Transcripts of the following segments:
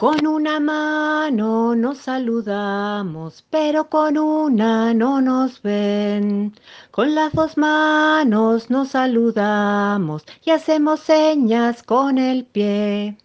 Con una mano nos saludamos, pero con una no nos ven. Con las dos manos nos saludamos y hacemos señas con el pie.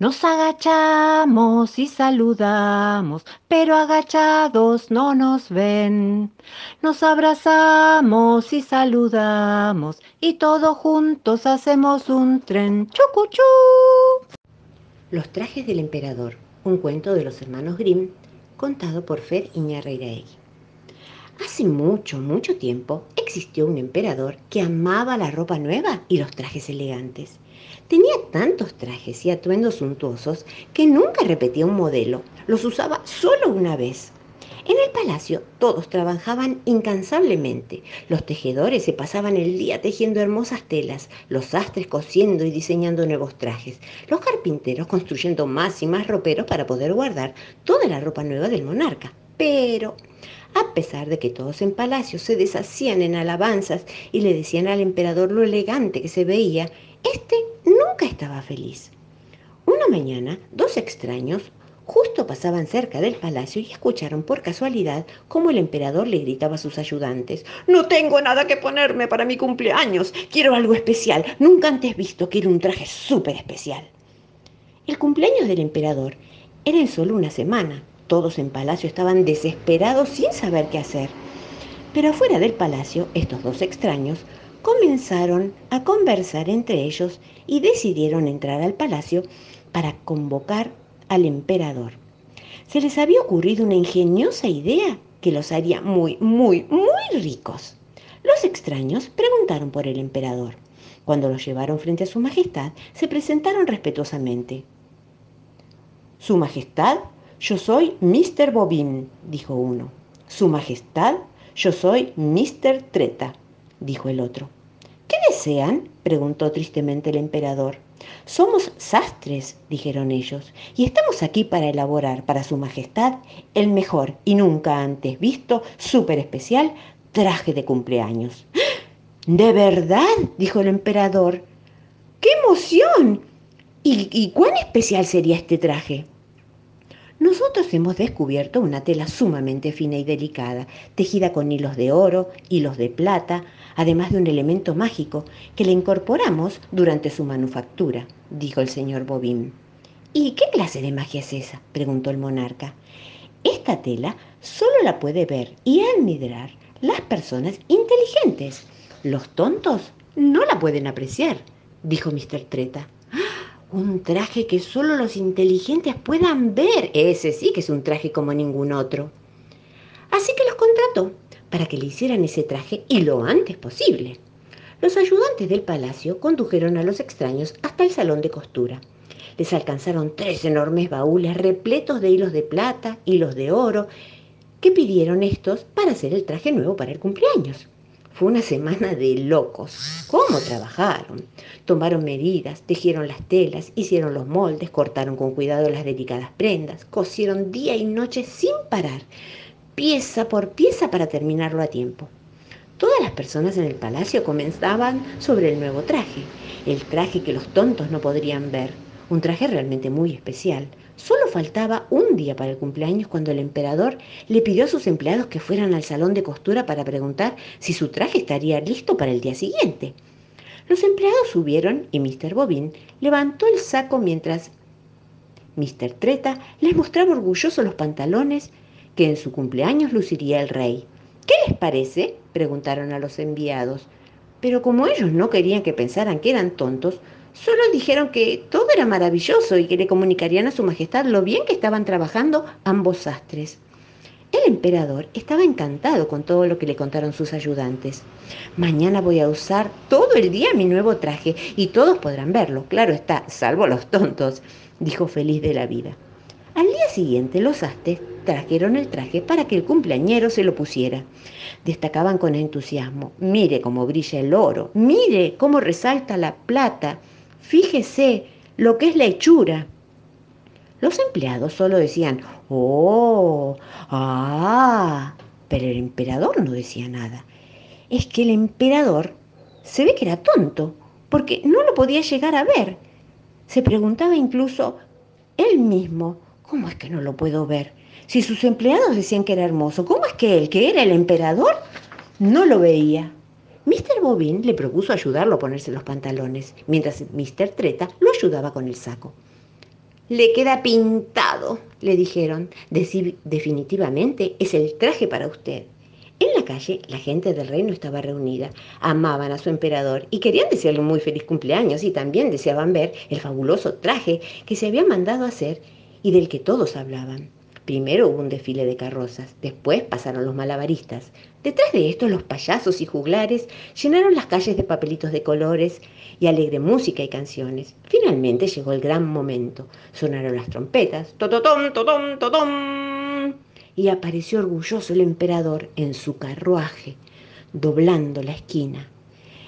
Nos agachamos y saludamos, pero agachados no nos ven. Nos abrazamos y saludamos y todos juntos hacemos un tren. ¡Chucuchú! Los trajes del emperador, un cuento de los hermanos Grimm, contado por Fer Iñarreiraegui. Hace mucho, mucho tiempo existió un emperador que amaba la ropa nueva y los trajes elegantes. Tenía tantos trajes y atuendos suntuosos que nunca repetía un modelo, los usaba solo una vez. En el palacio todos trabajaban incansablemente. Los tejedores se pasaban el día tejiendo hermosas telas, los sastres cosiendo y diseñando nuevos trajes, los carpinteros construyendo más y más roperos para poder guardar toda la ropa nueva del monarca. Pero, a pesar de que todos en palacio se deshacían en alabanzas y le decían al emperador lo elegante que se veía, este nunca estaba feliz. Una mañana, dos extraños, Justo pasaban cerca del palacio y escucharon por casualidad cómo el emperador le gritaba a sus ayudantes, No tengo nada que ponerme para mi cumpleaños, quiero algo especial, nunca antes visto, quiero un traje súper especial. El cumpleaños del emperador era en solo una semana. Todos en palacio estaban desesperados sin saber qué hacer. Pero afuera del palacio, estos dos extraños comenzaron a conversar entre ellos y decidieron entrar al palacio para convocar al emperador. Se les había ocurrido una ingeniosa idea que los haría muy, muy, muy ricos. Los extraños preguntaron por el emperador. Cuando los llevaron frente a su majestad, se presentaron respetuosamente. Su majestad, yo soy Mr. Bobín, dijo uno. Su majestad, yo soy Mr. Treta, dijo el otro. ¿Qué desean? preguntó tristemente el emperador. Somos sastres, dijeron ellos, y estamos aquí para elaborar para Su Majestad el mejor y nunca antes visto, súper especial, traje de cumpleaños. ¿De verdad? dijo el emperador. ¡Qué emoción! ¿Y, ¿Y, cuán especial sería este traje? Nosotros hemos descubierto una tela sumamente fina y delicada, tejida con hilos de oro, hilos de plata, además de un elemento mágico que le incorporamos durante su manufactura, dijo el señor Bobín. ¿Y qué clase de magia es esa? preguntó el monarca. Esta tela solo la puede ver y admirar las personas inteligentes. Los tontos no la pueden apreciar, dijo Mr. Treta. Un traje que solo los inteligentes puedan ver. Ese sí que es un traje como ningún otro. Así que los contrató para que le hicieran ese traje y lo antes posible. Los ayudantes del palacio condujeron a los extraños hasta el salón de costura. Les alcanzaron tres enormes baúles repletos de hilos de plata, hilos de oro, que pidieron estos para hacer el traje nuevo para el cumpleaños. Fue una semana de locos. ¿Cómo trabajaron? Tomaron medidas, tejieron las telas, hicieron los moldes, cortaron con cuidado las delicadas prendas, cosieron día y noche sin parar, pieza por pieza para terminarlo a tiempo. Todas las personas en el palacio comenzaban sobre el nuevo traje, el traje que los tontos no podrían ver, un traje realmente muy especial, Solo faltaba un día para el cumpleaños cuando el emperador le pidió a sus empleados que fueran al salón de costura para preguntar si su traje estaría listo para el día siguiente. Los empleados subieron y Mr. Bobín levantó el saco mientras Mr. Treta les mostraba orgulloso los pantalones que en su cumpleaños luciría el rey. ¿Qué les parece? preguntaron a los enviados. Pero como ellos no querían que pensaran que eran tontos, Solo dijeron que todo era maravilloso y que le comunicarían a su majestad lo bien que estaban trabajando ambos sastres. El emperador estaba encantado con todo lo que le contaron sus ayudantes. Mañana voy a usar todo el día mi nuevo traje y todos podrán verlo, claro está, salvo los tontos, dijo feliz de la vida. Al día siguiente los sastres trajeron el traje para que el cumpleañero se lo pusiera. Destacaban con entusiasmo, mire cómo brilla el oro, mire cómo resalta la plata, Fíjese lo que es la hechura. Los empleados solo decían, oh, ah, pero el emperador no decía nada. Es que el emperador se ve que era tonto, porque no lo podía llegar a ver. Se preguntaba incluso, él mismo. ¿Cómo es que no lo puedo ver? Si sus empleados decían que era hermoso, ¿cómo es que él, que era el emperador, no lo veía? Mr. Bobin le propuso ayudarlo a ponerse los pantalones, mientras Mr. Treta lo ayudaba con el saco. Le queda pintado, le dijeron. definitivamente es el traje para usted. En la calle, la gente del reino estaba reunida. Amaban a su emperador y querían desearle un muy feliz cumpleaños y también deseaban ver el fabuloso traje que se había mandado hacer y del que todos hablaban. Primero hubo un desfile de carrozas, después pasaron los malabaristas. Detrás de esto los payasos y juglares llenaron las calles de papelitos de colores y alegre música y canciones. Finalmente llegó el gran momento. Sonaron las trompetas, tototón, totón, totón, y apareció orgulloso el emperador en su carruaje, doblando la esquina.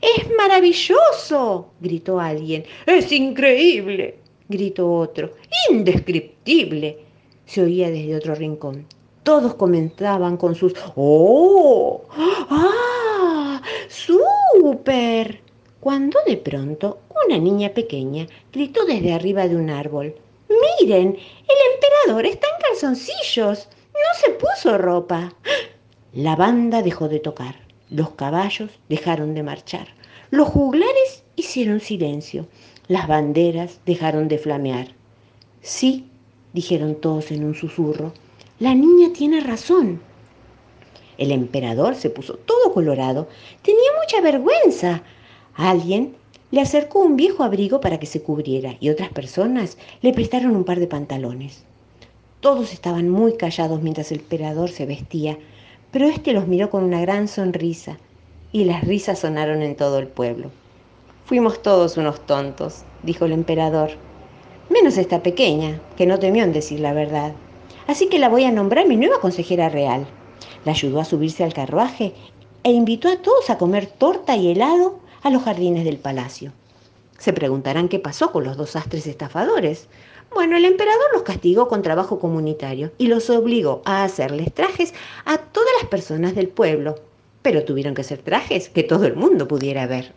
¡Es maravilloso! gritó alguien. ¡Es increíble! gritó otro. ¡Indescriptible! Se oía desde otro rincón. Todos comenzaban con sus ¡Oh! ¡Ah! ¡Súper! Cuando de pronto una niña pequeña gritó desde arriba de un árbol. ¡Miren! El emperador está en calzoncillos. No se puso ropa. La banda dejó de tocar. Los caballos dejaron de marchar. Los juglares hicieron silencio. Las banderas dejaron de flamear. Sí, dijeron todos en un susurro. La niña tiene razón. El emperador se puso todo colorado. Tenía mucha vergüenza. Alguien le acercó un viejo abrigo para que se cubriera y otras personas le prestaron un par de pantalones. Todos estaban muy callados mientras el emperador se vestía, pero éste los miró con una gran sonrisa y las risas sonaron en todo el pueblo. Fuimos todos unos tontos, dijo el emperador menos esta pequeña, que no temió en decir la verdad. Así que la voy a nombrar mi nueva consejera real. La ayudó a subirse al carruaje e invitó a todos a comer torta y helado a los jardines del palacio. Se preguntarán qué pasó con los dos astres estafadores. Bueno, el emperador los castigó con trabajo comunitario y los obligó a hacerles trajes a todas las personas del pueblo, pero tuvieron que ser trajes que todo el mundo pudiera ver.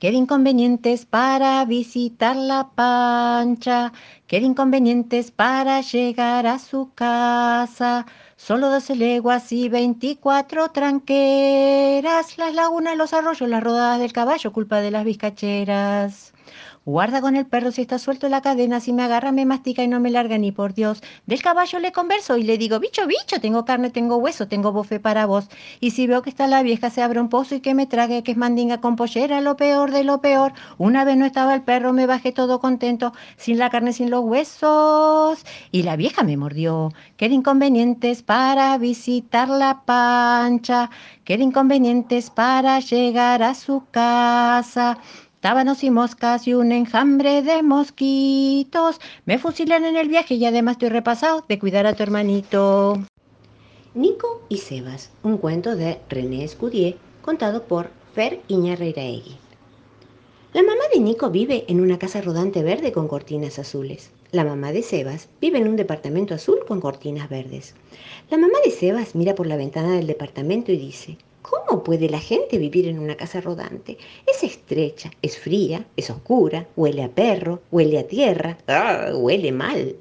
Qué inconvenientes para visitar la pancha, qué inconvenientes para llegar a su casa. Solo doce leguas y veinticuatro tranqueras, las lagunas, los arroyos, las rodadas del caballo, culpa de las vizcacheras. Guarda con el perro si está suelto la cadena, si me agarra me mastica y no me larga ni por Dios. Del caballo le converso y le digo, bicho, bicho, tengo carne, tengo hueso, tengo bofe para vos. Y si veo que está la vieja, se abre un pozo y que me trague, que es mandinga con pollera, lo peor de lo peor. Una vez no estaba el perro, me bajé todo contento, sin la carne, sin los huesos. Y la vieja me mordió. Qué inconvenientes para visitar la pancha, qué inconvenientes para llegar a su casa. Tábanos y moscas y un enjambre de mosquitos. Me fusilan en el viaje y además estoy repasado de cuidar a tu hermanito. Nico y Sebas, un cuento de René Escudier, contado por Fer Iñarreiraegui. La mamá de Nico vive en una casa rodante verde con cortinas azules. La mamá de Sebas vive en un departamento azul con cortinas verdes. La mamá de Sebas mira por la ventana del departamento y dice, ¿Cómo puede la gente vivir en una casa rodante? Es estrecha, es fría, es oscura, huele a perro, huele a tierra, ¡ah! huele mal.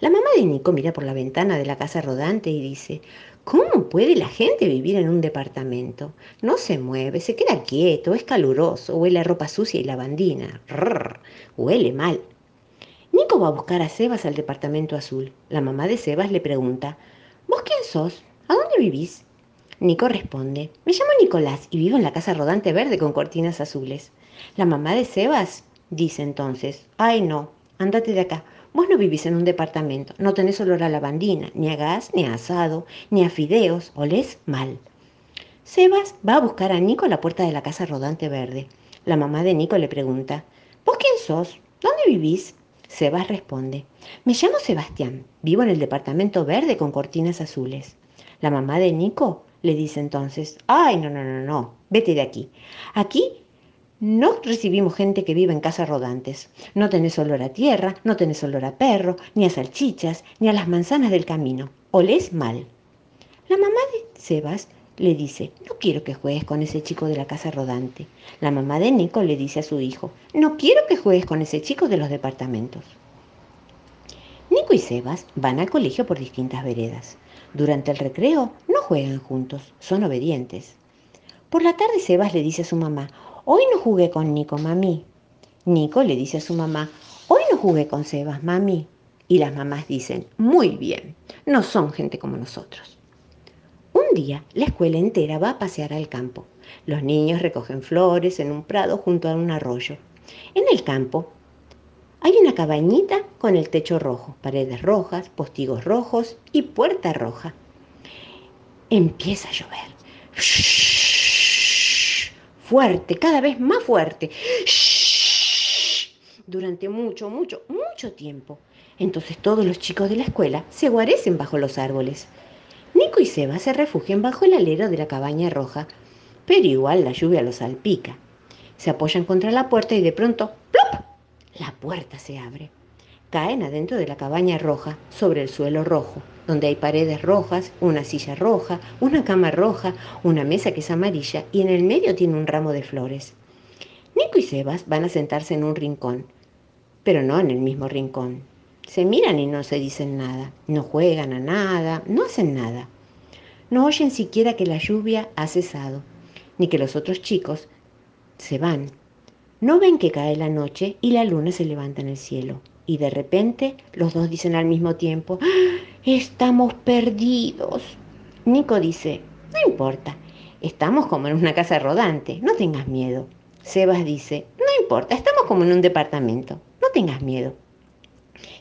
La mamá de Nico mira por la ventana de la casa rodante y dice, ¿cómo puede la gente vivir en un departamento? No se mueve, se queda quieto, es caluroso, huele a ropa sucia y lavandina, huele mal. Nico va a buscar a Sebas al departamento azul. La mamá de Sebas le pregunta, ¿vos quién sos? ¿A dónde vivís? Nico responde, me llamo Nicolás y vivo en la casa rodante verde con cortinas azules. La mamá de Sebas dice entonces, ay no, ándate de acá. Vos no vivís en un departamento, no tenés olor a lavandina, ni a gas, ni a asado, ni a fideos, olés mal. Sebas va a buscar a Nico a la puerta de la casa rodante verde. La mamá de Nico le pregunta, ¿vos quién sos? ¿Dónde vivís? Sebas responde, me llamo Sebastián, vivo en el departamento verde con cortinas azules. La mamá de Nico le dice entonces, ay, no, no, no, no, vete de aquí. Aquí no recibimos gente que vive en casas rodantes. No tenés olor a tierra, no tenés olor a perro, ni a salchichas, ni a las manzanas del camino. Olés mal. La mamá de Sebas le dice, no quiero que juegues con ese chico de la casa rodante. La mamá de Nico le dice a su hijo, no quiero que juegues con ese chico de los departamentos. Nico y Sebas van al colegio por distintas veredas. Durante el recreo no juegan juntos, son obedientes. Por la tarde Sebas le dice a su mamá, hoy no jugué con Nico, mami. Nico le dice a su mamá, hoy no jugué con Sebas, mami. Y las mamás dicen, muy bien, no son gente como nosotros. Un día la escuela entera va a pasear al campo. Los niños recogen flores en un prado junto a un arroyo. En el campo hay una cabañita con el techo rojo, paredes rojas, postigos rojos y puerta roja. Empieza a llover. Fuerte, cada vez más fuerte. Durante mucho, mucho, mucho tiempo. Entonces todos los chicos de la escuela se guarecen bajo los árboles. Nico y Seba se refugian bajo el alero de la cabaña roja, pero igual la lluvia los salpica. Se apoyan contra la puerta y de pronto, ¡plop! La puerta se abre. Caen adentro de la cabaña roja, sobre el suelo rojo, donde hay paredes rojas, una silla roja, una cama roja, una mesa que es amarilla y en el medio tiene un ramo de flores. Nico y Sebas van a sentarse en un rincón, pero no en el mismo rincón. Se miran y no se dicen nada, no juegan a nada, no hacen nada. No oyen siquiera que la lluvia ha cesado, ni que los otros chicos se van. No ven que cae la noche y la luna se levanta en el cielo. Y de repente los dos dicen al mismo tiempo, ¡Ah! Estamos perdidos. Nico dice, no importa, estamos como en una casa rodante, no tengas miedo. Sebas dice, no importa, estamos como en un departamento, no tengas miedo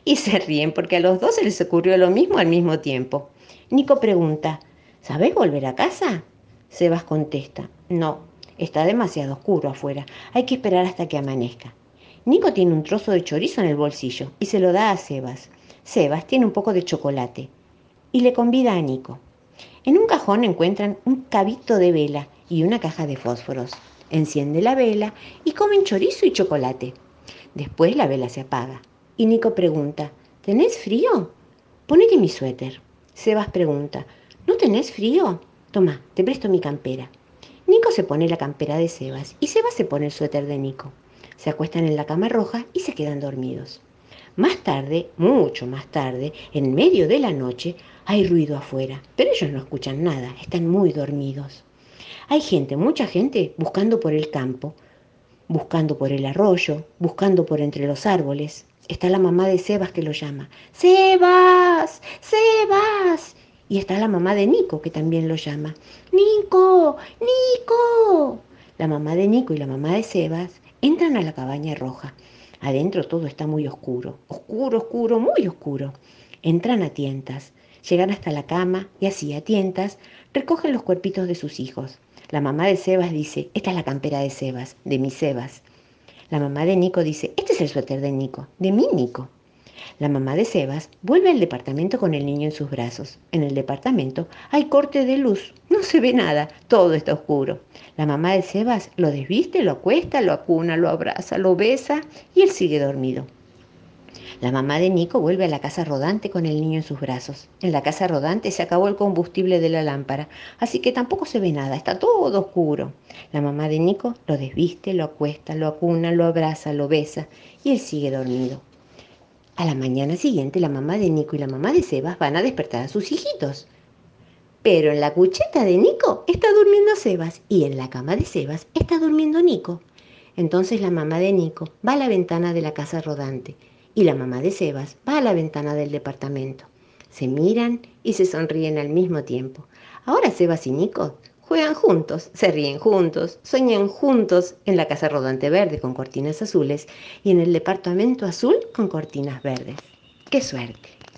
y se ríen porque a los dos se les ocurrió lo mismo al mismo tiempo. Nico pregunta, ¿sabes volver a casa? Sebas contesta, no, está demasiado oscuro afuera, hay que esperar hasta que amanezca. Nico tiene un trozo de chorizo en el bolsillo y se lo da a Sebas. Sebas tiene un poco de chocolate y le convida a Nico. En un cajón encuentran un cabito de vela y una caja de fósforos. Enciende la vela y comen chorizo y chocolate. Después la vela se apaga. Y Nico pregunta, ¿tenés frío? Ponete mi suéter. Sebas pregunta, ¿no tenés frío? Toma, te presto mi campera. Nico se pone la campera de Sebas y Sebas se pone el suéter de Nico. Se acuestan en la cama roja y se quedan dormidos. Más tarde, mucho más tarde, en medio de la noche, hay ruido afuera, pero ellos no escuchan nada, están muy dormidos. Hay gente, mucha gente, buscando por el campo, buscando por el arroyo, buscando por entre los árboles. Está la mamá de Sebas que lo llama. Sebas, Sebas. Y está la mamá de Nico que también lo llama. Nico, Nico. La mamá de Nico y la mamá de Sebas entran a la cabaña roja. Adentro todo está muy oscuro, oscuro, oscuro, muy oscuro. Entran a tientas, llegan hasta la cama y así a tientas recogen los cuerpitos de sus hijos. La mamá de Sebas dice, esta es la campera de Sebas, de mi Sebas. La mamá de Nico dice, este es el suéter de Nico, de mi Nico. La mamá de Sebas vuelve al departamento con el niño en sus brazos. En el departamento hay corte de luz, no se ve nada, todo está oscuro. La mamá de Sebas lo desviste, lo acuesta, lo acuna, lo abraza, lo besa y él sigue dormido. La mamá de Nico vuelve a la casa rodante con el niño en sus brazos. En la casa rodante se acabó el combustible de la lámpara, así que tampoco se ve nada, está todo oscuro. La mamá de Nico lo desviste, lo acuesta, lo acuna, lo abraza, lo besa y él sigue dormido. A la mañana siguiente la mamá de Nico y la mamá de Sebas van a despertar a sus hijitos. Pero en la cucheta de Nico está durmiendo Sebas y en la cama de Sebas está durmiendo Nico. Entonces la mamá de Nico va a la ventana de la casa rodante y la mamá de Sebas va a la ventana del departamento. Se miran y se sonríen al mismo tiempo. Ahora Sebas y Nico juegan juntos, se ríen juntos, sueñan juntos en la casa rodante verde con cortinas azules y en el departamento azul con cortinas verdes. ¡Qué suerte!